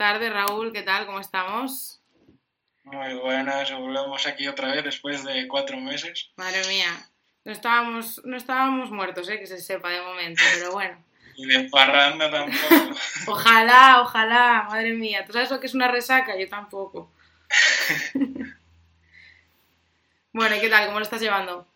Buenas tardes, Raúl, ¿qué tal? ¿Cómo estamos? Muy buenas, volvemos aquí otra vez después de cuatro meses. Madre mía, no estábamos, no estábamos muertos, ¿eh? que se sepa de momento, pero bueno. Y de parranda tampoco. ojalá, ojalá, madre mía. ¿Tú sabes lo que es una resaca? Yo tampoco. bueno, ¿y qué tal? ¿Cómo lo estás llevando?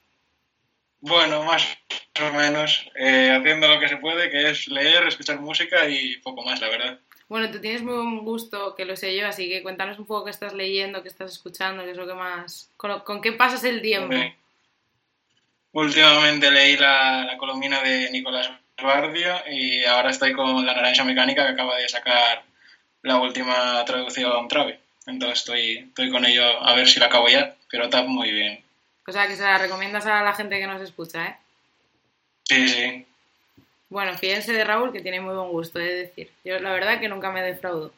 Bueno, más o menos, eh, haciendo lo que se puede, que es leer, escuchar música y poco más, la verdad. Bueno, tú tienes muy buen gusto, que lo sé yo, así que cuéntanos un poco qué estás leyendo, qué estás escuchando, qué es lo que más... ¿Con, qué pasas el tiempo? Últimamente leí la, la columna de Nicolás Guardia y ahora estoy con La Naranja Mecánica que acaba de sacar la última traducción Travi. Entonces estoy, estoy con ello a ver si la acabo ya, pero está muy bien. O sea, que se la recomiendas a la gente que nos escucha, ¿eh? Sí, sí. Bueno, fíjense de Raúl que tiene muy buen gusto, he de decir. Yo la verdad que nunca me defraudo.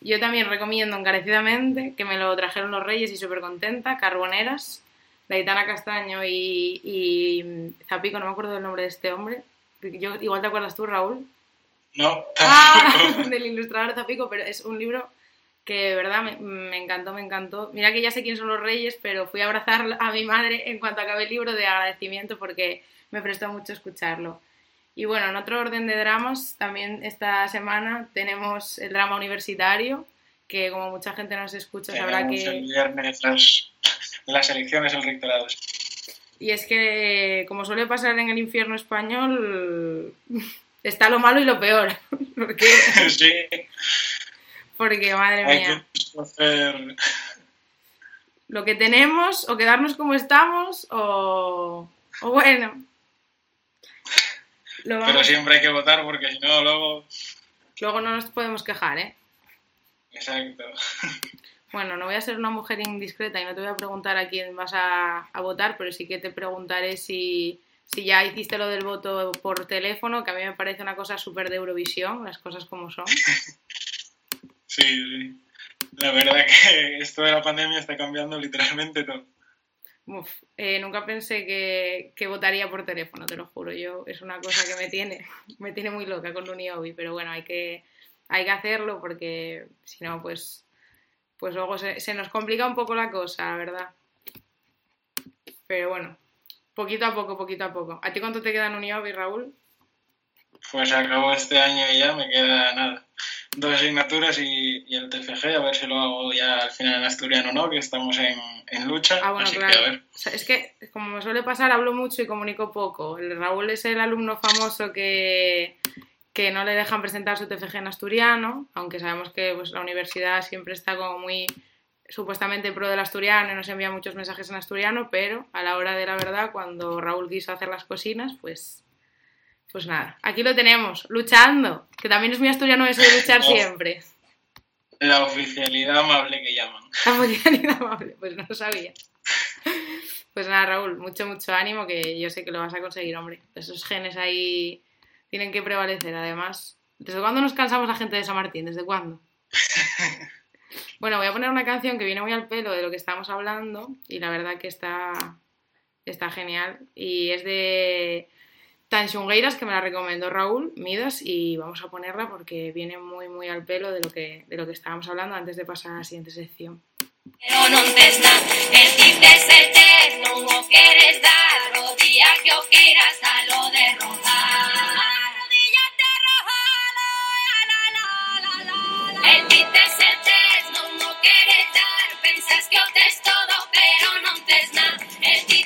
Yo también recomiendo encarecidamente que me lo trajeron los Reyes y súper contenta, Carboneras, de Aitana Castaño y, y Zapico, no me acuerdo del nombre de este hombre. Yo, igual te acuerdas tú, Raúl. No. Ah, del ilustrador Zapico, pero es un libro que de verdad me, encantó, me encantó. Mira que ya sé quién son los reyes, pero fui a abrazar a mi madre en cuanto acabé el libro de agradecimiento porque me prestó mucho escucharlo. Y bueno, en otro orden de dramas, también esta semana tenemos el drama universitario, que como mucha gente nos escucha sabrá que... el viernes las, las elecciones el rectorado. Y es que, como suele pasar en el infierno español, está lo malo y lo peor. Porque... sí. Porque, madre mía. Lo que tenemos, o quedarnos como estamos, o, o bueno. Pero siempre hay que votar porque si no, luego. Luego no nos podemos quejar, ¿eh? Exacto. Bueno, no voy a ser una mujer indiscreta y no te voy a preguntar a quién vas a, a votar, pero sí que te preguntaré si, si ya hiciste lo del voto por teléfono, que a mí me parece una cosa súper de Eurovisión, las cosas como son. Sí, sí. La verdad que esto de la pandemia está cambiando literalmente todo. Uf, eh, nunca pensé que, votaría por teléfono, te lo juro. Yo es una cosa que me tiene, me tiene muy loca con Uniobi, pero bueno, hay que, hay que hacerlo porque si no, pues, pues luego se, se, nos complica un poco la cosa, la verdad. Pero bueno, poquito a poco, poquito a poco. ¿A ti cuánto te queda en Uniobi, Raúl? Pues acabo este año y ya me queda nada dos asignaturas y, y, el TFG, a ver si lo hago ya al final en asturiano o no, que estamos en, en lucha. Ah, bueno, así claro. que a ver. O sea, es que, como me suele pasar, hablo mucho y comunico poco. El Raúl es el alumno famoso que, que no le dejan presentar su TFG en asturiano, aunque sabemos que pues, la universidad siempre está como muy supuestamente pro del asturiano y nos envía muchos mensajes en asturiano, pero a la hora de la verdad, cuando Raúl quiso hacer las cocinas, pues pues nada, aquí lo tenemos, luchando, que también es muy asturiano eso de luchar siempre. La oficialidad amable que llaman. La oficialidad amable, pues no lo sabía. Pues nada, Raúl, mucho, mucho ánimo, que yo sé que lo vas a conseguir, hombre. Esos genes ahí tienen que prevalecer, además. ¿Desde cuándo nos cansamos la gente de San Martín? ¿Desde cuándo? bueno, voy a poner una canción que viene muy al pelo de lo que estamos hablando y la verdad que está, está genial. Y es de Tan Xungueiras, que me la recomendó Raúl Midas, y vamos a ponerla porque viene muy, muy al pelo de lo que, de lo que estábamos hablando antes de pasar a la siguiente sección. Pero non tes na, tip de certez non o queres dar O día que o queiras dalo de rojar Arrodíllate, rojalo, la, la, la, la, la. El de certez non o queres dar Pensas que o tes todo, pero non tes na El tip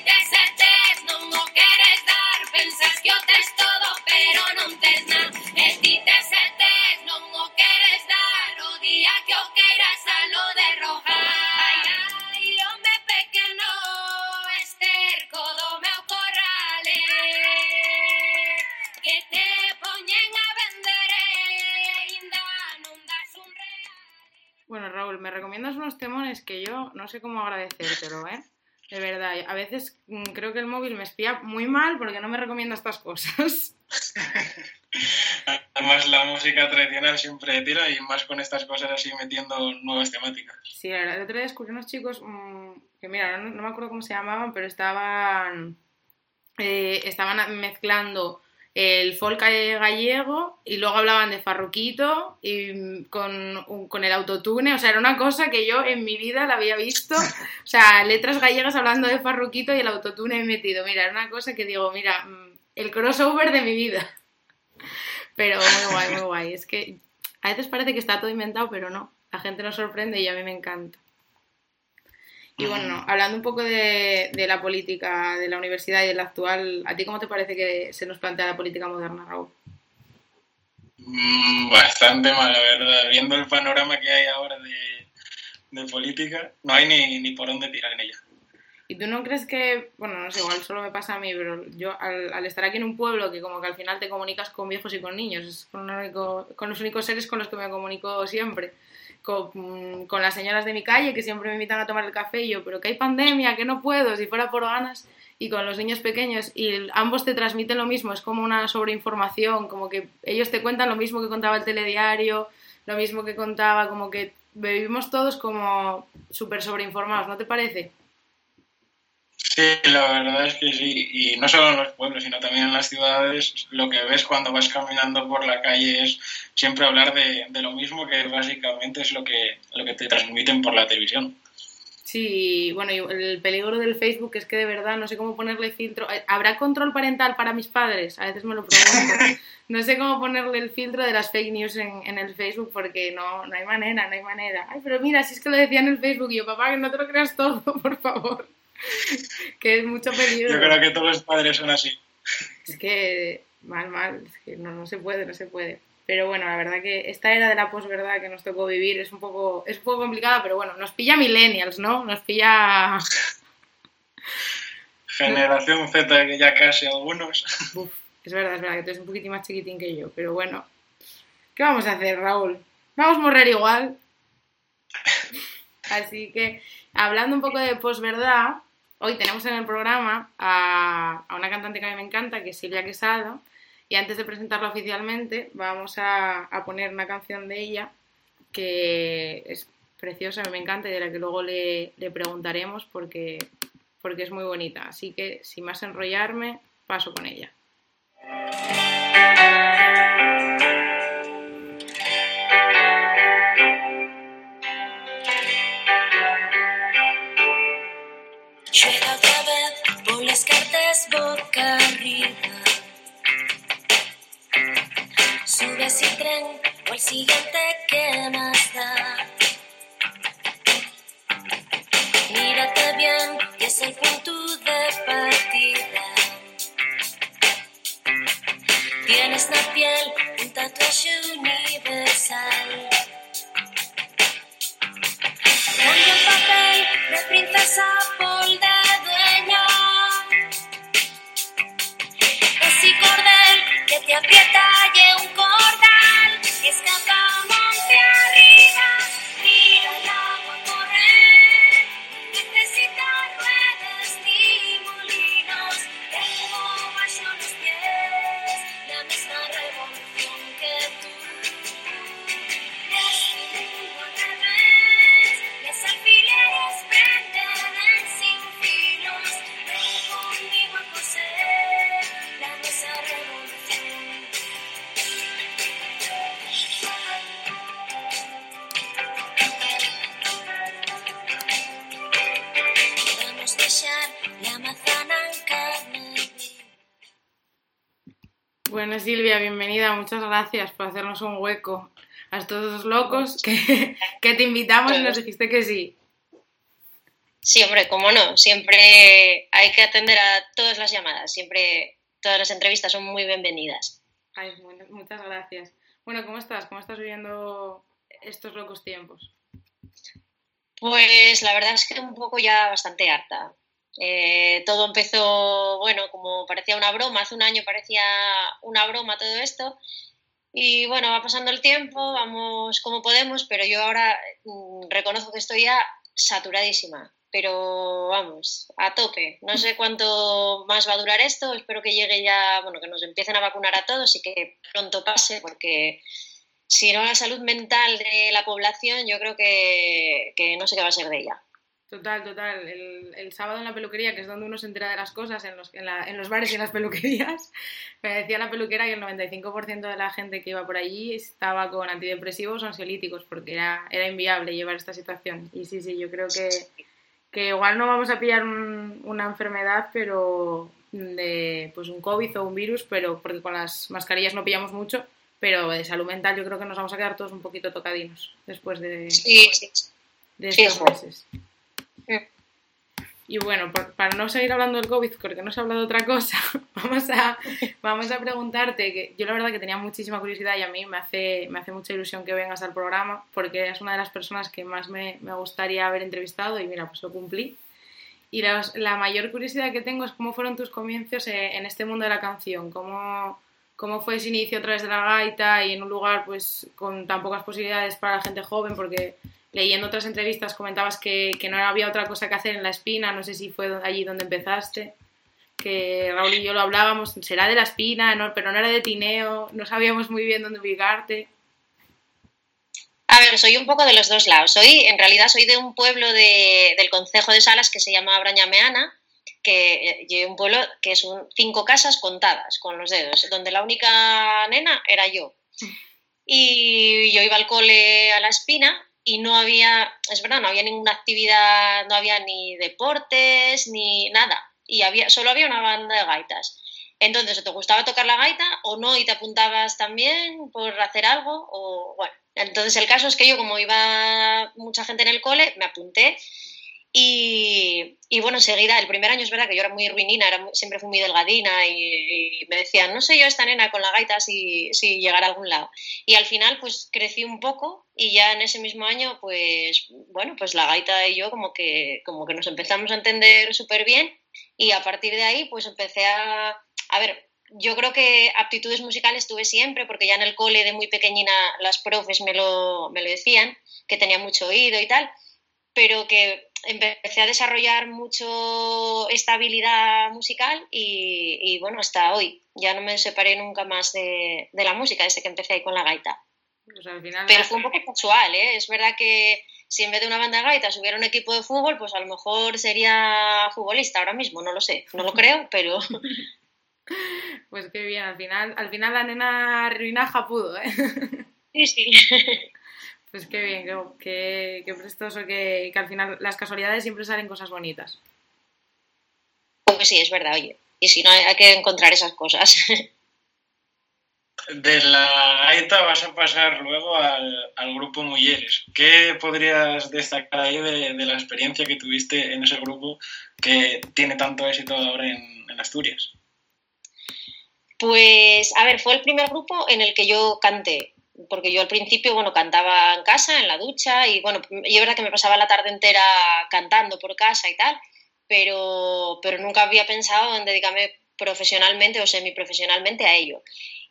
Pensas que o tes todo, pero non tes na El tip de certez non o queres dar. O día que o queiras dalo de rojar Ai, ai, home pequeno Esterco do meu corrale Que te poñen a vender Ainda non das un real. Bueno, Raúl, me recomiendas unos temones que yo no sé cómo agradecértelo, ¿eh? De verdad, a veces mm, creo que el móvil me espía muy mal porque no me recomienda estas cosas. Además, la música tradicional siempre tira y más con estas cosas así metiendo nuevas temáticas. Sí, la verdad, el otro día descubrí unos chicos mmm, que, mira, no, no, me acuerdo cómo se llamaban, pero estaban, eh, estaban mezclando el folk gallego y luego hablaban de Farruquito y con, con el autotune, o sea, era una cosa que yo en mi vida la había visto, o sea, letras gallegas hablando de Farruquito y el autotune metido, mira, era una cosa que digo, mira, mm, el crossover de mi vida. Pero muy guay, muy guay, es que a veces parece que está todo inventado, pero no, la gente nos sorprende y a mí me encanta. Y bueno, hablando un poco de, de la política de la universidad y de la actual, ¿a ti cómo te parece que se nos plantea la política moderna, Raúl? Mm, Bastante mal, la verdad. Viendo el panorama que hay ahora de, de política, no hay ni, ni por dónde tirar en ella. ¿Y tú no crees que, bueno, no sé, igual solo me pasa a mí, pero yo al, al estar aquí en un pueblo que como que al final te comunicas con viejos y con niños, es con, único- con los únicos seres con los que me comunico siempre, con, las señoras de mi calle que siempre me invitan a tomar el café y yo, pero que hay pandemia, que no puedo, si fuera por ganas, y con los niños pequeños y ambos te transmiten lo mismo, es como una sobreinformación, como que ellos te cuentan lo mismo que contaba el telediario, lo mismo que contaba, como que vivimos todos como súper sobreinformados, ¿no te parece? Sí, la verdad es que sí. Y no solo en los pueblos, sino también en las ciudades, lo que ves cuando vas caminando por la calle es siempre hablar de, de lo mismo que básicamente es lo que, lo que te transmiten por la televisión. Sí, bueno, y el peligro del Facebook es que de verdad no sé cómo ponerle filtro. ¿Habrá control parental para mis padres? A veces me lo pregunto. No sé cómo ponerle el filtro de las fake news en, en el Facebook porque no, no hay manera, no hay manera. Ay, pero mira, si es que lo decía en el Facebook y yo, papá, que no te lo creas todo, por favor. que es mucho peligro. Yo creo que todos los padres son así. Es que mal, mal, es que no, no se puede, no se puede. Pero bueno, la verdad que esta era de la posverdad que nos tocó vivir es un poco, es un poco complicada, pero bueno, nos pilla millennials, ¿no? Nos pilla... Generación Z, que ya casi algunos. Uf, es verdad, es verdad que tú eres un poquitín más chiquitín que yo, pero bueno. ¿Qué vamos a hacer, Raúl? Vamos a morrer igual. Así que, hablando un poco de posverdad, hoy tenemos en el programa a, a una cantante que a mí me encanta, que es Silvia Quesado, y antes de presentarla oficialmente, vamos a, a poner una canción de ella que es preciosa, me encanta y de la que luego le, le preguntaremos porque, porque es muy bonita. Así que, sin más enrollarme, paso con ella. Boca arriba. Sube sin tren o el siguiente que más da. Mírate bien, que es el punto de partida. Tienes la piel un tatuaje universal. Un papel de princesa aprieta Bueno, Silvia, bienvenida. Muchas gracias por hacernos un hueco a estos dos locos que, que te invitamos y nos dijiste que sí. Sí, hombre, cómo no. Siempre hay que atender a todas las llamadas. Siempre todas las entrevistas son muy bienvenidas. Ay, bueno, muchas gracias. Bueno, ¿cómo estás? ¿Cómo estás viviendo estos locos tiempos? Pues la verdad es que un poco ya bastante harta. Eh, todo empezó, bueno, como parecía una broma, hace un año parecía una broma todo esto. Y bueno, va pasando el tiempo, vamos como podemos, pero yo ahora mm, reconozco que estoy ya saturadísima. Pero vamos, a tope. No sé cuánto más va a durar esto. Espero que llegue ya, bueno, que nos empiecen a vacunar a todos y que pronto pase, porque si no la salud mental de la población, yo creo que, que no sé qué va a ser de ella. Total, total. El, el sábado en la peluquería, que es donde uno se entera de las cosas, en los, en, la- en los bares y en las peluquerías, me decía la peluquera que el 95% de la gente que iba por allí estaba con antidepresivos o ansiolíticos, porque era, era inviable llevar esta situación. Y sí, sí, yo creo que, que igual no vamos a pillar un- una enfermedad, pero de pues un COVID o un virus, pero porque con las mascarillas no pillamos mucho, pero de salud mental yo creo que nos vamos a quedar todos un poquito tocadinos después de, Sí, sí. de Sí, estos jo. meses. Y bueno, para no seguir hablando del COVID, porque no se ha hablado de otra cosa, vamos a, vamos a preguntarte, que yo la verdad que tenía muchísima curiosidad y a mí me hace, me hace mucha ilusión que vengas al programa, porque eres una de las personas que más me, me gustaría haber entrevistado y mira, pues lo cumplí. Y la, mayor curiosidad que tengo es cómo fueron tus comienzos en este mundo de la canción, cómo, cómo fue ese inicio a través de la gaita y en un lugar pues con tan pocas posibilidades para la gente joven, porque leyendo otras entrevistas comentabas que, que no había otra cosa que hacer en La Espina, no sé si fue allí donde empezaste, que Raúl y yo lo hablábamos, será de La Espina, no, pero no era de Tineo, no sabíamos muy bien dónde ubicarte. A ver, soy un poco de los dos lados. Soy, en realidad, soy de un pueblo de- del concejo de Salas que se llama Brañameana, que es un pueblo que son cinco casas contadas con los dedos, donde la única nena era yo. Y yo iba al cole a la espina y no había, es verdad, no había ninguna actividad, no había ni deportes, ni nada. Y había, solo había una banda de gaitas. Entonces, o te gustaba tocar la gaita o no, y te apuntabas también por hacer algo, o bueno. Entonces, el caso es que yo, como iba mucha gente en el cole, me apunté. Y, y bueno, enseguida, el primer año es verdad que yo era muy ruinina, era muy- siempre fui muy delgadina y, y me decían, no sé yo esta nena con la gaita si, si llegar a algún lado. Y al final, pues crecí un poco y ya en ese mismo año, pues bueno, pues la gaita y yo como que, como que nos empezamos a entender súper bien y a partir de ahí, pues empecé a, a ver, yo creo que aptitudes musicales tuve siempre, porque ya en el cole de muy pequeñina las profes me lo, me lo decían, que tenía mucho oído y tal, pero que empecé a desarrollar mucho esta habilidad musical y, y, bueno, hasta hoy. Ya no me separé nunca más de, de la música desde que empecé ahí con la gaita. Al final Pero fue un poco casual, ¿eh? Es verdad que si en vez de una banda gaitas hubiera un equipo de fútbol, pues a lo mejor sería futbolista ahora mismo, no lo sé, no lo creo, pero Pues qué bien, al final, al final la nena ruinaja pudo, ¿eh? sí, sí. Pues qué bien, qué, qué, qué prestoso que, que al final las casualidades siempre salen cosas bonitas. Pues sí, es verdad, oye. Y si no, hay que encontrar esas cosas. De la gaita vas a pasar luego al, al grupo Mujeres. ¿Qué podrías destacar ahí de, de, la experiencia que tuviste en ese grupo que tiene tanto éxito ahora en, en, Asturias? Pues, a ver, fue el primer grupo en el que yo canté. Porque yo al principio, bueno, cantaba en casa, en la ducha, y bueno, yo verdad que me pasaba la tarde entera cantando por casa y tal, pero, pero nunca había pensado en dedicarme profesionalmente o semiprofesionalmente a ello.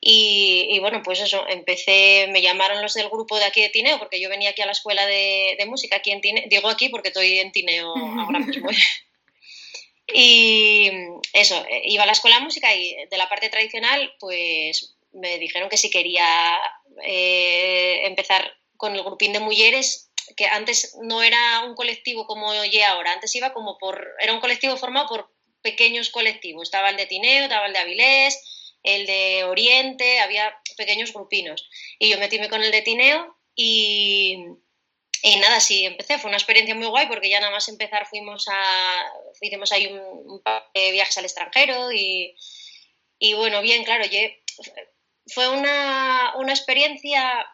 Y, y, bueno, pues eso, empecé, me llamaron los del grupo de aquí de Tineo, porque yo venía aquí a la escuela de, de música aquí en Tineo, digo aquí porque estoy en Tineo ahora mismo. y eso, iba a la escuela de música y de la parte tradicional, pues me dijeron que si quería eh, empezar con el grupín de mujeres, que antes no era un colectivo como oye ahora, antes iba como por, era un colectivo formado por pequeños colectivos, estaba el de Tineo, estaba el de Avilés, el de Oriente, había pequeños grupinos. Y yo metíme con el de Tineo y, y nada, sí, empecé. Fue una experiencia muy guay porque ya nada más empezar fuimos a, hicimos ahí un, un par de viajes al extranjero y, y bueno, bien, claro, fue una, una experiencia,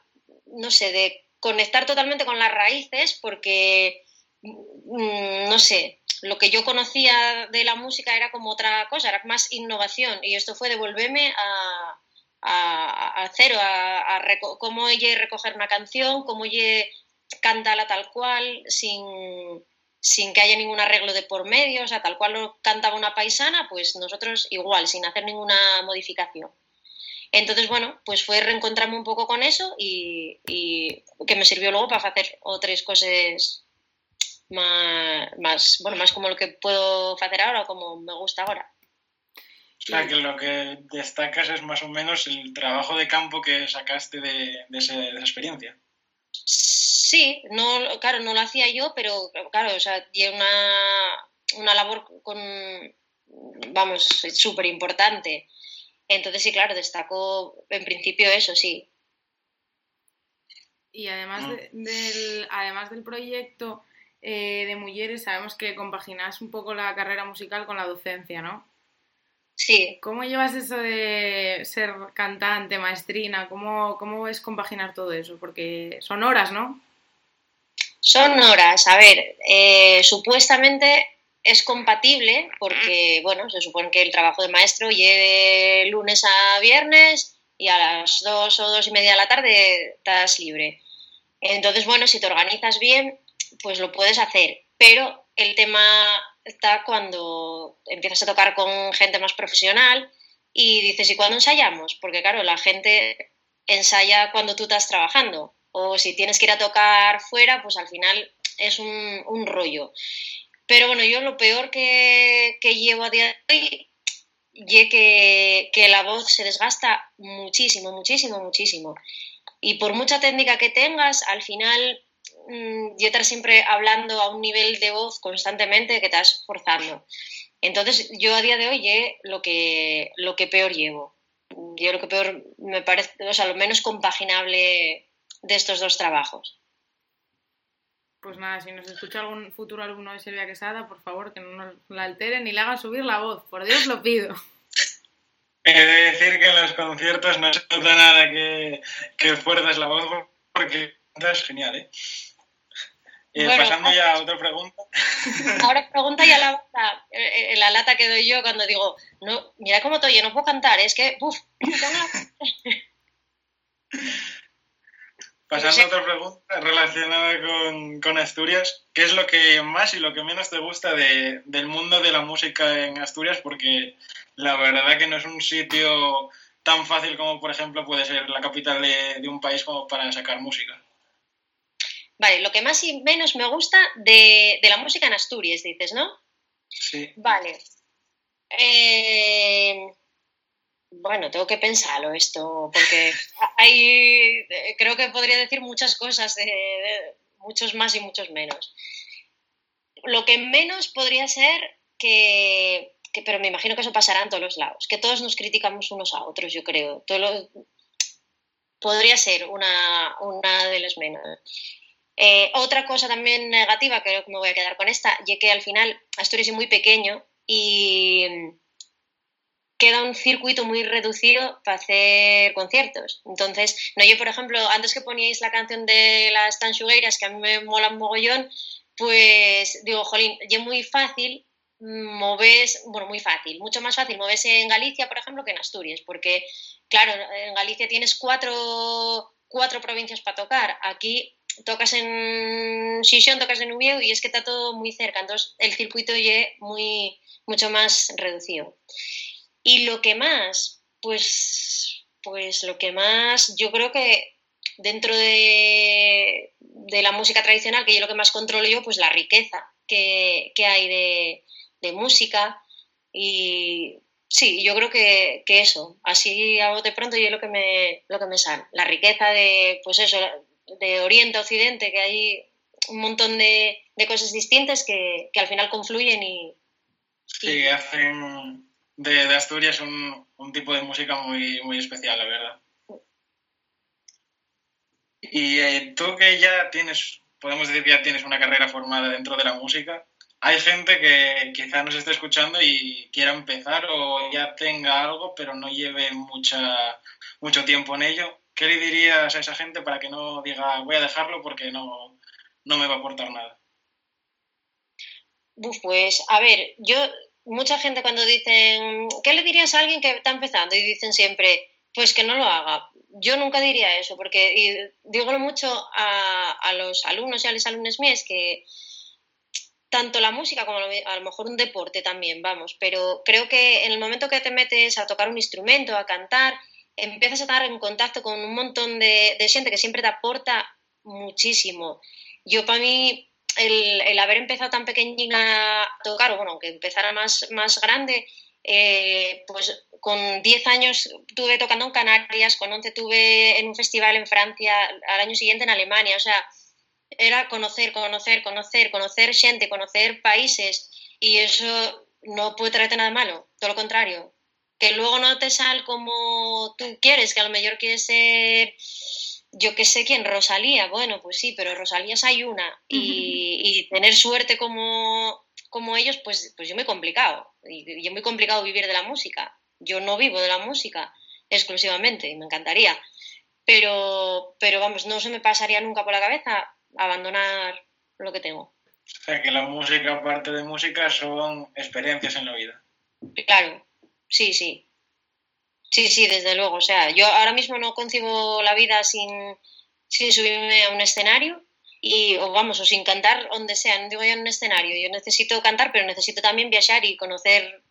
no sé, de conectar totalmente con las raíces porque, no sé, lo que yo conocía de la música era como otra cosa, era más innovación y esto fue devolverme a, a, a cero, a, a cómo ella recoger una canción, cómo ella cantarla tal cual, sin, sin que haya ningún arreglo de por medio, o sea, tal cual lo cantaba una paisana, pues nosotros igual, sin hacer ninguna modificación. Entonces, bueno, pues fue reencontrarme un poco con eso y, y que me sirvió luego para hacer otras cosas más, más, bueno, más como lo que puedo hacer ahora o como me gusta ahora. O sea, que lo que destacas es más o menos el trabajo de campo que sacaste de, de, ese, de esa experiencia. Sí, no, claro, no lo hacía yo, pero claro, o sea, y una, una labor con, vamos, súper importante. Entonces, sí, claro, destacó en principio eso, sí. Y además, Ah. de- del, además del proyecto eh, de Mujeres, sabemos que compaginas un poco la carrera musical con la docencia, ¿no? Sí, ¿Cómo llevas eso de ser cantante, maestrina? ¿Cómo, cómo es compaginar todo eso? Porque son horas, ¿no? son horas. A ver, eh, supuestamente es compatible porque, bueno, se supone que el trabajo de maestro lleve lunes a viernes y a las dos o dos y media de la tarde estás libre. Entonces, bueno, si te organizas bien, pues lo puedes hacer. Pero el tema está cuando empiezas a tocar con gente más profesional y dices, ¿y cuándo ensayamos? Porque claro, la gente ensaya cuando tú estás trabajando. O si tienes que ir a tocar fuera, pues al final es un, un rollo. Pero bueno, yo lo peor que, que llevo a día de hoy y que, que la voz se desgasta muchísimo, muchísimo, muchísimo. Y por mucha técnica que tengas, al final mm, y estar siempre hablando a un nivel de voz constantemente que estás forzando. Entonces, yo a día de hoy ye lo que, lo que peor llevo. Yo lo que peor me parece, o sea, lo menos compaginable de estos dos trabajos. Pues nada, si nos escucha algún futuro alumno de Silvia Quesada, por favor, que no nos la alteren ni le hagan subir la voz. Por Dios lo pido. He de decir que en los conciertos no se nota nada que, que fuerzas la voz porque es genial, ¿eh? Eh, Bueno, pasando ya a otra pregunta. Ahora pregunta ya la lata, eh, la lata que doy yo cuando digo, no, mira cómo oye, no puedo cantar, es que, uff, Pasando a otra pregunta relacionada con, con Asturias, ¿qué es lo que más y lo que menos te gusta de- del mundo de la música en Asturias? Porque la verdad que no es un sitio tan fácil como, por ejemplo, puede ser la capital de, de un país como para sacar música. Vale, lo que más y menos me gusta de, de la música en Asturias, dices, ¿no? Sí. Vale. Eh, bueno, tengo que pensarlo esto, porque hay, eh, creo que podría decir muchas cosas, de, de- muchos más y muchos menos. Lo que menos podría ser que, que- pero me imagino que eso pasará en todos los lados, que todos nos criticamos unos a otros, yo creo. Todo lo- podría ser una, una de las menos. Eh, otra cosa también negativa, creo que me voy a quedar con esta, y que al final Asturias es muy pequeño y mm, queda un circuito muy reducido para hacer conciertos. Entonces, no yo, por ejemplo, antes que poníais la canción de las Tanchugueiras, que a mí me mola un mogollón, pues digo, jolín, es muy fácil moves, bueno, muy fácil, mucho más fácil moverse en Galicia, por ejemplo, que en Asturias, porque, claro, en Galicia tienes cuatro, cuatro provincias para tocar, aquí tocas en Xixón, tocas en Ubieu y es que está todo muy cerca, entonces el circuito ya muy, mucho más reducido. Y lo que más, pues, pues lo que más, yo creo que dentro de, de la música tradicional, que yo lo que más controlo yo, pues la riqueza que, que hay de, de música. Y sí, yo creo que, que eso, así a de pronto yo lo que me, lo que me sale, la riqueza de, pues eso, de Oriente a Occidente, que hay un montón de, de cosas distintas que, que, al final confluyen y... Sí, hacen de, Asturias un, un, tipo de música muy, muy especial, la verdad. Y eh, tú que ya tienes, podemos decir que ya tienes una carrera formada dentro de la música, hay gente que quizá nos esté escuchando y quiera empezar o ya tenga algo, pero no lleve mucha, mucho tiempo en ello. ¿Qué le dirías a esa gente para que no diga voy a dejarlo porque no, no me va a aportar nada? Pues, a ver, yo, mucha gente cuando dicen, ¿qué le dirías a alguien que está empezando? Y dicen siempre, pues que no lo haga. Yo nunca diría eso, porque y digo mucho a, a, los alumnos y a los alumnos míos que tanto la música como a lo mejor un deporte también, vamos, pero creo que en el momento que te metes a tocar un instrumento, a cantar, empiezas a estar en contacto con un montón de, de gente que siempre te aporta muchísimo. Yo para mí el, el, haber empezado tan pequeñina a tocar, o bueno, aunque empezara más, más grande, eh, pues con 10 años tuve tocando en Canarias, con 11 tuve en un festival en Francia, al año siguiente en Alemania, o sea, era conocer, conocer, conocer, conocer xente, conocer países e eso no puede traerte nada malo, todo lo contrario. Que luego no te sal como tú quieres, que a lo mejor quieres ser, yo que sé quién, Rosalía. Bueno, pues sí, pero Rosalías hay una. Y, y tener suerte como, como ellos, pues, pues yo muy complicado. Y, y es muy complicado vivir de la música. Yo no vivo de la música exclusivamente, y me encantaría. Pero, pero vamos, no se me pasaría nunca por la cabeza abandonar lo que tengo. O sea, que la música, aparte de música, son experiencias en la vida. Claro, sí, sí. Sí, sí, desde luego. O sea, yo ahora mismo no concibo la vida sin, sin subirme a un escenario y, o vamos, o sin cantar donde sea, no digo yo en un escenario. Yo necesito cantar, pero necesito también viajar y conocer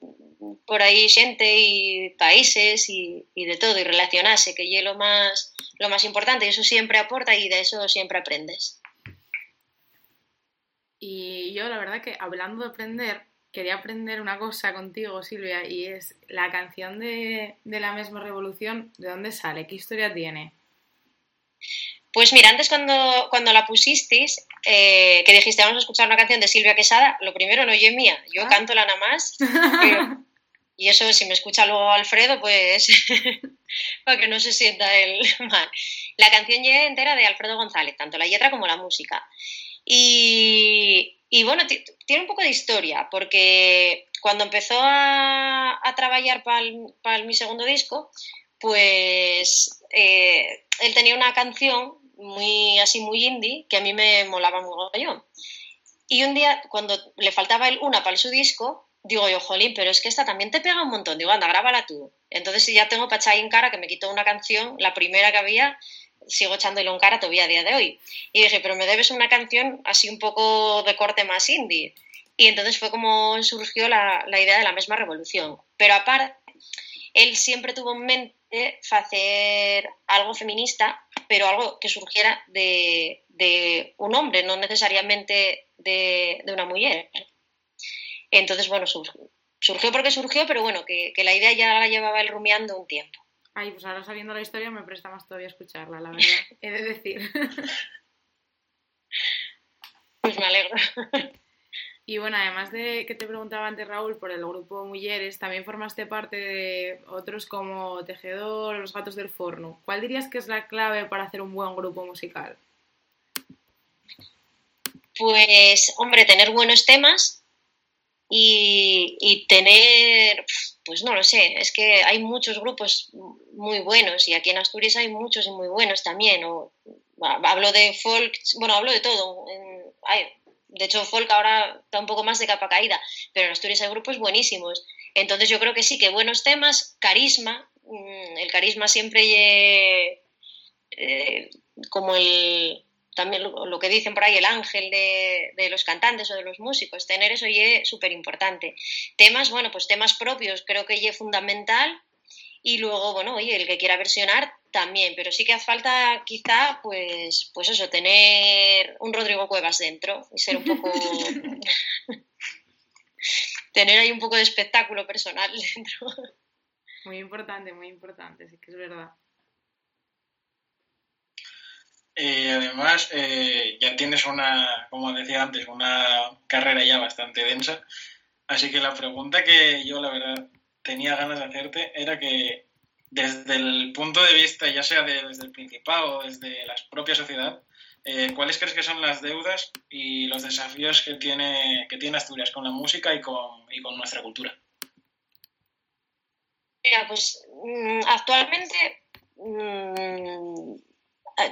por aí xente e países e, e de todo, e relacionarse, que é lo máis, lo máis importante, e eso sempre aporta e de eso sempre aprendes. Y yo, la verdad, que hablando de aprender, quería aprender una cosa contigo, Silvia, y es la canción de, de la misma revolución, ¿de dónde sale? ¿Qué historia tiene? Pues mira, antes cuando, cuando la pusisteis, eh, que dijiste vamos a escuchar una canción de Silvia Quesada, lo primero no oye mía, yo Ah. canto la nada más, pero- y eso si me escucha luego Alfredo, pues para que no se sienta él mal. La canción llega entera de Alfredo González, tanto la letra como la música. Y, y bueno, ti- tiene un poco de historia, porque cuando empezó a, trabajar para mi segundo disco, pues eh, él tenía una canción muy así muy indie que a mí me molaba mogollón. Y un día, cuando le faltaba él una para su disco, digo yo, jolín, pero es que esta también te pega un montón. Digo, anda, grábala tú. Entonces ya tengo para echar en cara que me quitó una canción, la primera que había, sigo echándole en cara todavía a día de hoy. Y dije, pero me debes una canción así un poco de corte más indie. Y entonces fue como surgió la, la idea de la misma revolución. Pero aparte, él siempre tuvo en mente hacer algo feminista, pero algo que surgiera de, de un hombre, no necesariamente de, de una mujer. Entonces, bueno, sur- surgió porque surgió, pero bueno, que, que la idea ya la llevaba él rumiando un tiempo. Ay, pues ahora sabiendo la historia me presta más todavía escucharla, la verdad. He de decir. Pues me alegro. Y bueno, además de que te preguntaba antes Raúl por el grupo Mujeres, también formaste parte de otros como Tejedor Los Gatos del Forno. ¿Cuál dirías que es la clave para hacer un buen grupo musical? Pues, hombre, tener buenos temas y, tener, pues no lo sé, es que hay muchos grupos muy buenos y aquí en Asturias hay muchos y muy buenos también. Hablo de folk, bueno, hablo de todo. de hecho, folk ahora está un poco más de capa caída, pero en Asturias hay grupos buenísimos. Entonces yo creo que sí, que buenos temas, carisma, mm, el carisma siempre eh, como el también lo, lo que dicen por ahí el ángel de, de los cantantes o de los músicos, tener eso es súper importante. Temas, bueno, pues temas propios creo que es fundamental y luego, bueno, oye, el que quiera versionar también, pero sí que hace falta quizá, pues, pues eso, tener un Rodrigo Cuevas dentro y ser un poco... tener ahí un poco de espectáculo personal dentro. Muy importante, muy importante, sí que es verdad. Y además, eh, ya tienes una, como decía antes, una carrera ya bastante densa. Así que la pregunta que yo, la verdad, tenía ganas de hacerte era que desde el punto de vista, ya sea de- desde el Principado o desde la propia sociedad, eh, ¿cuáles crees que son las deudas y los desafíos que tiene, que tiene Asturias con la música y con, y con nuestra cultura? Mira, pues mm, actualmente mm, eh,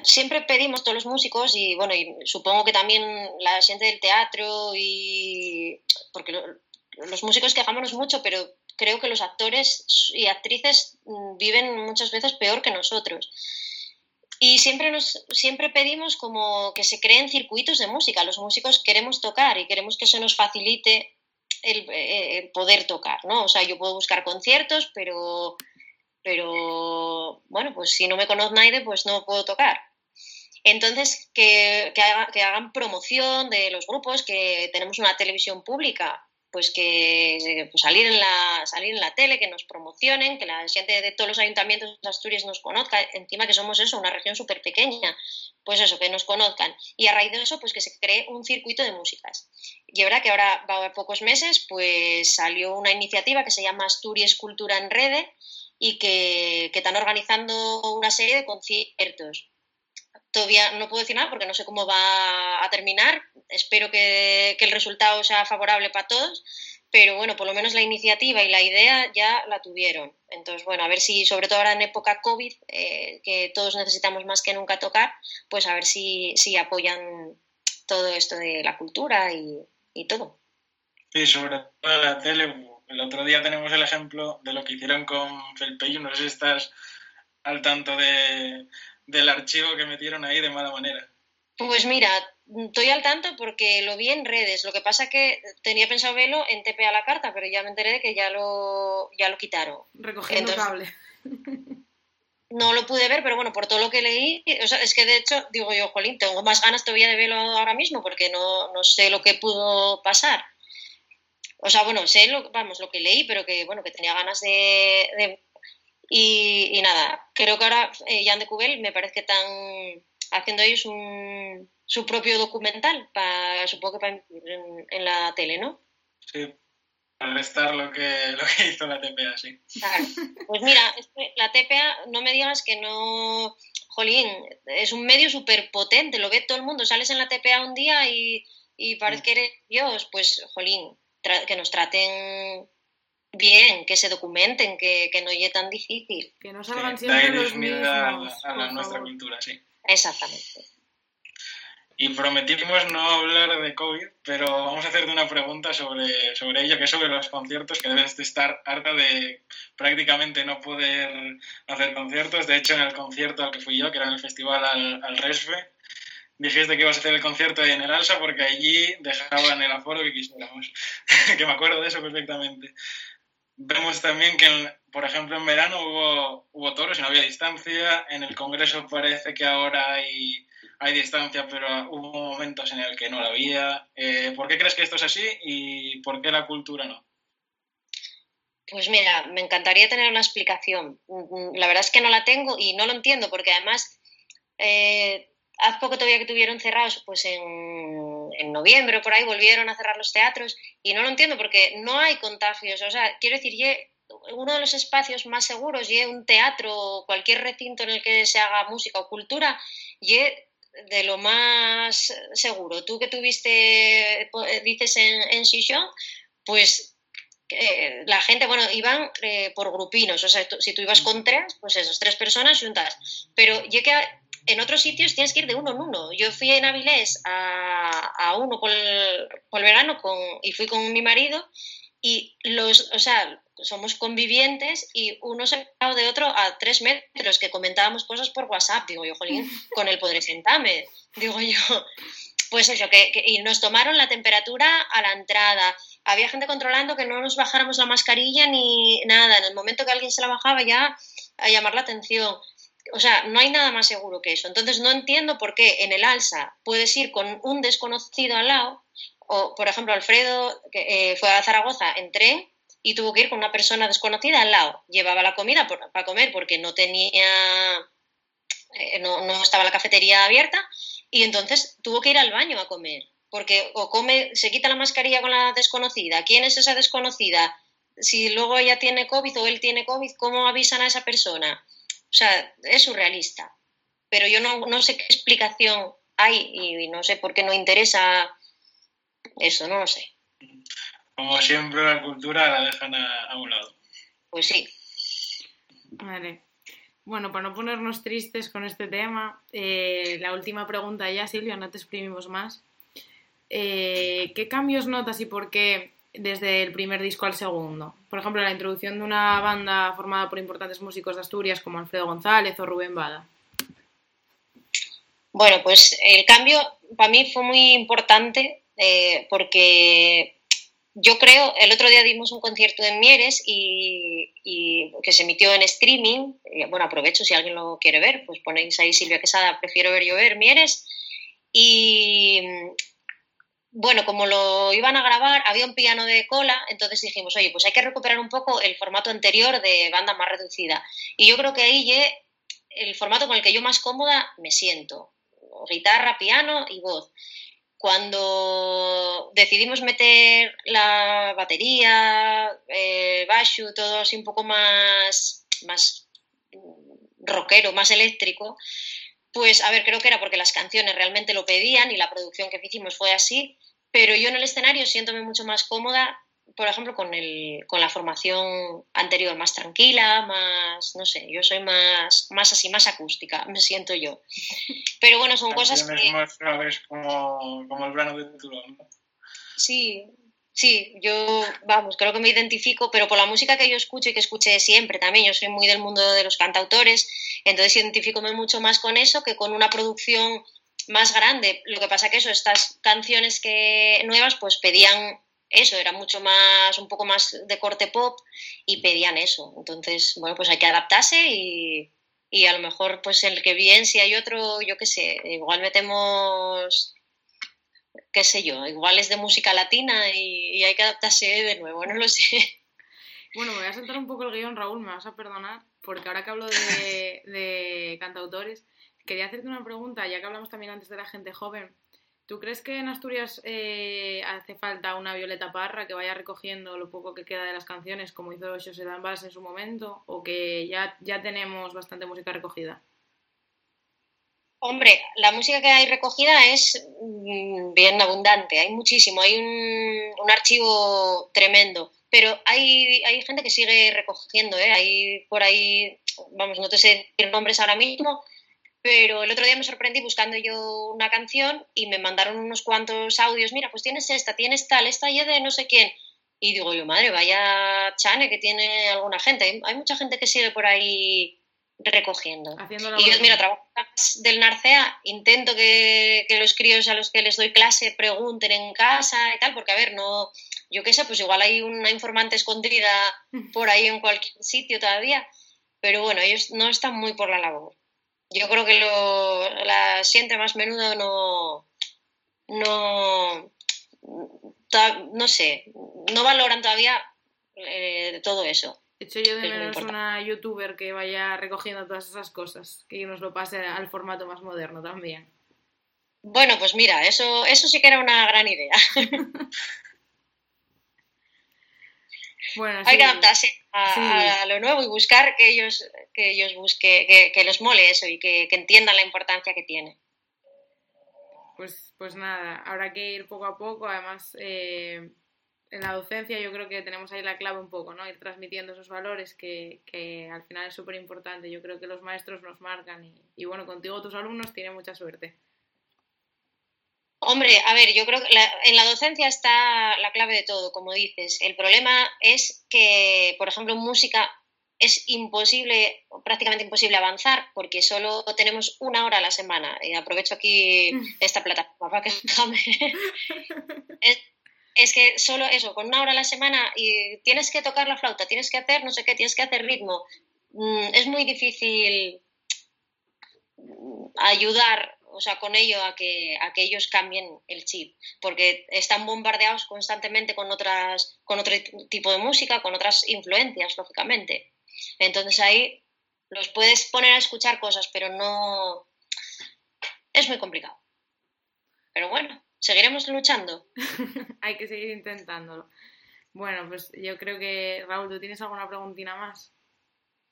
siempre pedimos todos los músicos y bueno, y supongo que también la gente del teatro y porque lo- los músicos quejámonos mucho, pero creo que los actores y actrices mm, viven muchas veces peor que nosotros. Y siempre nos siempre pedimos como que se creen circuitos de música. Los músicos queremos tocar y queremos que eso nos facilite el, eh, el poder tocar, ¿no? O sea, yo puedo buscar conciertos, pero, pero bueno, pues si no me conoce nadie, pues no puedo tocar. Entonces, que, que, haga- que hagan promoción de los grupos, que tenemos una televisión pública, pues que pues salir, en la, salir en la tele, que nos promocionen, que la gente de todos los ayuntamientos de Asturias nos conozca, encima que somos eso, una región súper pequeña, pues eso, que nos conozcan. Y a raíz de eso, pues que se cree un circuito de músicas. Y ahora que ahora va a pocos meses, pues salió una iniciativa que se llama Asturias Cultura en Rede y que, que están organizando una serie de conciertos. Todavía no puedo decir nada porque no sé cómo va a terminar. Espero que, el resultado sea favorable para todos, pero bueno, por lo menos la iniciativa y la idea ya la tuvieron. Entonces, bueno, a ver si, sobre todo ahora en época COVID, eh, que todos necesitamos más que nunca tocar, pues a ver si, si apoyan todo esto de la cultura y, y todo. Sí, sobre todo la tele. El otro día tenemos el ejemplo de lo que hicieron con Felpeyo. No sé si estás al tanto de, del archivo que metieron ahí de mala manera. Pues mira, estoy al tanto porque lo vi en redes. Lo que pasa que tenía pensado verlo en TP a la carta, pero ya me enteré de que ya lo, ya lo quitaron. Recogiendo Entonces- cable. No lo pude ver, pero bueno, por todo lo que leí, o sea, es que de hecho, digo yo, Jolín, tengo más ganas todavía de verlo ahora mismo porque no, no sé lo que pudo pasar. O sea, bueno, sé lo, vamos, lo que leí, pero que bueno, que tenía ganas de. de- y, y nada, creo que ahora eh, Jan de Cubel me parece que están haciendo ellos un, su propio documental, para, supongo que para emitir en, en la tele, ¿no? Sí, para restar lo que, lo que hizo la TPA, sí. Claro. Pues mira, es que la TPA, no me digas que no. Jolín, es un medio súper potente, lo ve todo el mundo. Sales en la TPA un día y, y parece que eres Dios. Pues, Jolín, que nos traten bien, que se documenten, que, que no llegue tan difícil. Que no salgan da siempre los mismos. a, la por nuestra cultura, sí. Exactamente. Y prometimos no hablar de COVID, pero vamos a hacerte una pregunta sobre, sobre ello, que es sobre los conciertos, que debes de estar harta de prácticamente no poder hacer conciertos. De hecho, en el concierto al que fui yo, que era en el festival al, al Resbe, dijiste que ibas a hacer el concierto en el Alsa porque allí dejaban el aforo que quisiéramos. que me acuerdo de eso perfectamente. Vemos también que, en- por ejemplo, en verano hubo, hubo toros y no había distancia. En el Congreso parece que ahora hay, hay distancia, pero hubo momentos en el que no la había. Eh, ¿Por qué crees que esto es así y por qué la cultura no? Pues mira, me encantaría tener una explicación. Mm, La verdad es que no la tengo y no lo entiendo porque además eh, hace poco todavía que tuvieron cerrados, pues en, en noviembre o por ahí volvieron a cerrar los teatros y no lo entiendo porque no hay contagios. O sea, quiero decir, uno de los espacios más seguros, y un teatro o cualquier recinto en el que se haga música o cultura, y de lo más seguro. Tú que tuviste, eh, dices en, en pues eh, la gente, bueno, iban eh, por grupinos, o sea, tú- si tú ibas con tres, pues esas tres personas juntas. Pero yo que en otros sitios tienes que ir de uno en uno. Yo fui en Avilés a, a uno por el, por el verano con, y fui con mi marido y los, o sea, somos convivientes y uno se ha de otro a tres metros, que comentábamos cosas por WhatsApp, digo yo, jolín, con él podré sentarme, digo yo. Pues eso, que, que- y nos tomaron la temperatura a la entrada. Había gente controlando que no nos bajáramos la mascarilla ni nada. En el momento que alguien se la bajaba ya a llamar la atención. O sea, no hay nada más seguro que eso. Entonces no entiendo por qué en el alza puedes ir con un desconocido al lado. O, por ejemplo, Alfredo que, eh, fue a Zaragoza en tren y tuvo que ir con una persona desconocida al lado. Llevaba la comida por- para comer porque no tenía, eh, no, no estaba la cafetería abierta y entonces tuvo que ir al baño a comer. Porque o come, se quita la mascarilla con la desconocida. ¿Quién es esa desconocida? Si luego ella tiene COVID o él tiene COVID, ¿cómo avisan a esa persona? O sea, es surrealista. Pero yo no, no sé qué explicación hay y no sé por qué no interesa eso, no lo sé. Como siempre, la cultura la dejan a, a un lado. Pues sí. Vale. Bueno, para no ponernos tristes con este tema, eh, la última pregunta ya, Silvia, no te exprimimos más. Eh, ¿Qué cambios notas y por qué desde el primer disco al segundo? Por ejemplo, la introducción de una banda formada por importantes músicos de Asturias como Alfredo González o Rubén Bada. Bueno, pues el cambio para mí fue muy importante eh, porque yo creo, el otro día dimos un concierto en Mieres y, que se emitió en streaming. Eh, Bueno, aprovecho si alguien lo quiere ver, pues ponéis ahí Silvia Quesada, prefiero ver yo ver Mieres. Y bueno, como lo iban a grabar, había un piano de cola, entonces dijimos, oye, pues hay que recuperar un poco el formato anterior de banda más reducida. Y yo creo que ahí el formato con el que yo más cómoda me siento. guitarra, piano y voz. Cuando decidimos meter la batería, el bashu, todo así un poco más, más rockero, más eléctrico, pues a ver, creo que era porque las canciones realmente lo pedían y la producción que hicimos fue así, pero yo en el escenario siéntome mucho más cómoda por ejemplo, con, el, con la formación anterior, más tranquila, más, no sé, yo soy más, más así, más acústica, me siento yo. Pero bueno, son cosas que... más graves como, como el verano de Turón, ¿no? Sí, sí, yo, vamos, creo que me identifico, pero por la música que yo escucho y que escuché siempre también, yo soy muy del mundo de los cantautores, entonces identifico mucho más con eso que con una producción más grande. Lo que pasa que eso, estas canciones que nuevas, pues pedían eso, era mucho más, un poco más de corte pop y pedían eso. Entonces, bueno, pues hay que adaptarse y, y a lo mejor, pues el que bien, si hay otro, yo qué sé, igual metemos, qué sé yo, igual es de música latina y, hay que adaptarse de nuevo, no lo sé. Bueno, me voy a saltar un poco el guion, Raúl, me vas a perdonar, porque ahora que hablo de, de cantautores, quería hacerte una pregunta, ya que hablamos también antes de la gente joven. ¿Tú crees que en Asturias eh, hace falta una Violeta Parra que vaya recogiendo lo poco que queda de las canciones, como hizo José Danvas en su momento, o que ya, ya tenemos bastante música recogida? Hombre, la música que hay recogida es mm, bien abundante, hay muchísimo, hay un, un archivo tremendo, pero hay, hay gente que sigue recogiendo, ¿eh? hay por ahí, vamos, no te sé decir nombres ahora mismo, pero el otro día me sorprendí buscando yo una canción y me mandaron unos cuantos audios. Mira, pues tienes esta, tienes tal, esta y de no sé quién. Y digo yo, madre, vaya chane que tiene alguna gente. Hay, mucha gente que sigue por ahí recogiendo. y yo, mira, trabajo del Narcea, intento que, que, los críos a los que les doy clase pregunten en casa y tal, porque a ver, no, yo qué sé, pues igual hay una informante escondida por ahí en cualquier sitio todavía, pero bueno, ellos no están muy por la labor yo creo que lo, la siente más menudo no, no, no sé, no valoran todavía eh, todo eso. Hecho yo de menos una youtuber que vaya recogiendo todas esas cosas, que nos lo pase al formato más moderno también. Bueno, pues mira, eso, eso sí que era una gran idea. Hay que adaptarse a, lo nuevo y buscar que ellos, que ellos busque, que, que los mole eso y que, que, entiendan la importancia que tiene. Pues, pues nada, habrá que ir poco a poco. Además, eh, en la docencia yo creo que tenemos ahí la clave un poco, ¿no? Ir transmitiendo esos valores que, que al final es súper importante. Yo creo que los maestros nos marcan y, y bueno, contigo tus alumnos tienen mucha suerte. Hombre, a ver, yo creo que en la docencia está la clave de todo, como dices. El problema es que, por ejemplo, en música es imposible, prácticamente imposible avanzar porque solo tenemos una hora a la semana. Y aprovecho aquí esta plataforma para que es, es que solo eso, con una hora a la semana y tienes que tocar la flauta, tienes que hacer no sé qué, tienes que hacer ritmo. Mm, es muy difícil ayudar o sea, con ello a que, a que ellos cambien el chip, porque están bombardeados constantemente con, otras, con otro tipo de música, con otras influencias, lógicamente. Entonces ahí los puedes poner a escuchar cosas, pero no... Es muy complicado. Pero bueno, seguiremos luchando. Hay que seguir intentándolo. Bueno, pues yo creo que, Raúl, ¿tú tienes alguna preguntina más?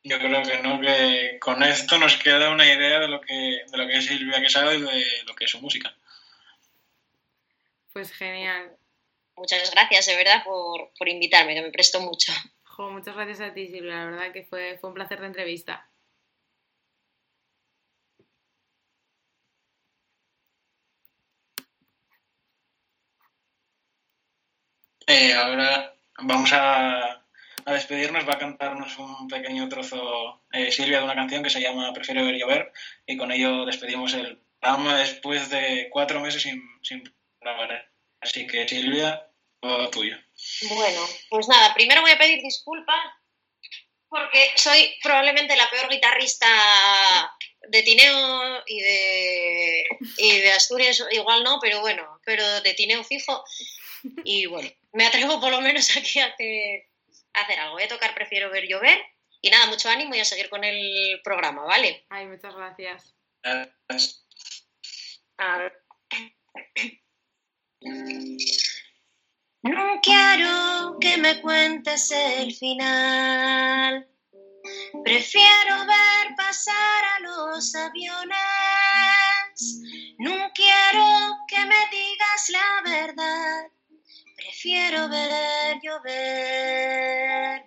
Yo creo que no, que con esto nos queda una idea de lo que, de lo que es Silvia Quesada y de lo que es su música. Pues genial. Muchas gracias, de verdad, por, por invitarme, que me presto mucho. Jo, muchas gracias a ti, Silvia, la verdad que fue, fue un placer de entrevista. Eh, ahora vamos a a despedirnos va a cantarnos un pequeño trozo eh, Silvia de una canción que se llama Prefiero ver llover y con ello despedimos el programa después de cuatro meses sin, sin grabar. Así que Silvia, todo tuyo. Bueno, pues nada, primero voy a pedir disculpas porque soy probablemente la peor guitarrista de Tineo y de, y de Asturias, igual no, pero bueno, pero de Tineo fijo. Y bueno, me atrevo por lo menos aquí a que hacer algo. Voy a tocar Prefiero ver llover. Y nada, mucho ánimo y a seguir con el programa, ¿vale? Ay, muchas gracias. Gracias. A ver. No quiero que me cuentes el final. Prefiero ver pasar a los aviones. No quiero que me digas la verdad. Prefiero ver llover.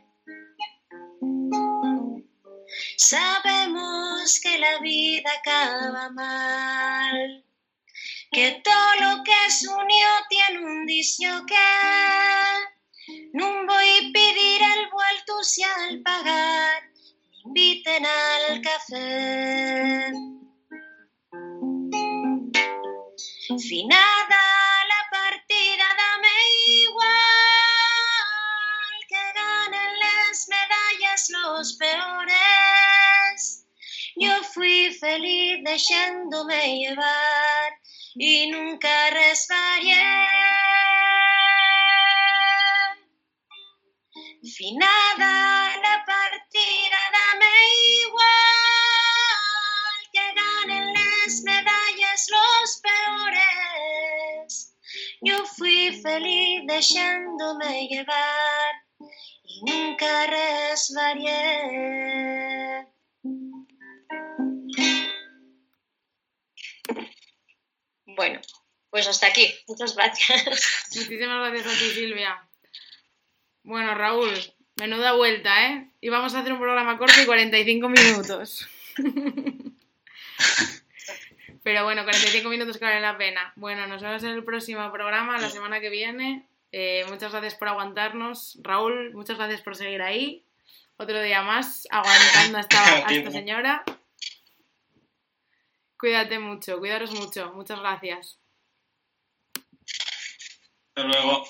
Sabemos que la vida acaba mal, que todo lo que se unió tiene un que no voy a pedir el vuelto si al pagar me inviten al café. Finada medallas los peores. Yo fui feliz dejándome llevar y nunca resbalé. Finada la partida, dame igual que ganen las medallas los peores. Yo fui feliz dejándome llevar y nunca resbalé. Bueno, pues hasta aquí. Muchas gracias. Muchísimas gracias a ti, Silvia. Bueno, Raúl, menuda vuelta, ¿eh? Íbamos a hacer un programa corto y 45 minutos. Pero bueno, 45 minutos que valen la pena. Bueno, nos vemos en el próximo programa, la semana que viene. Eh, muchas gracias por aguantarnos. Raúl, muchas gracias por seguir ahí. Otro día más, aguantando a esta, a esta señora. Cuídate mucho, cuidaros mucho. Muchas gracias. Hasta luego.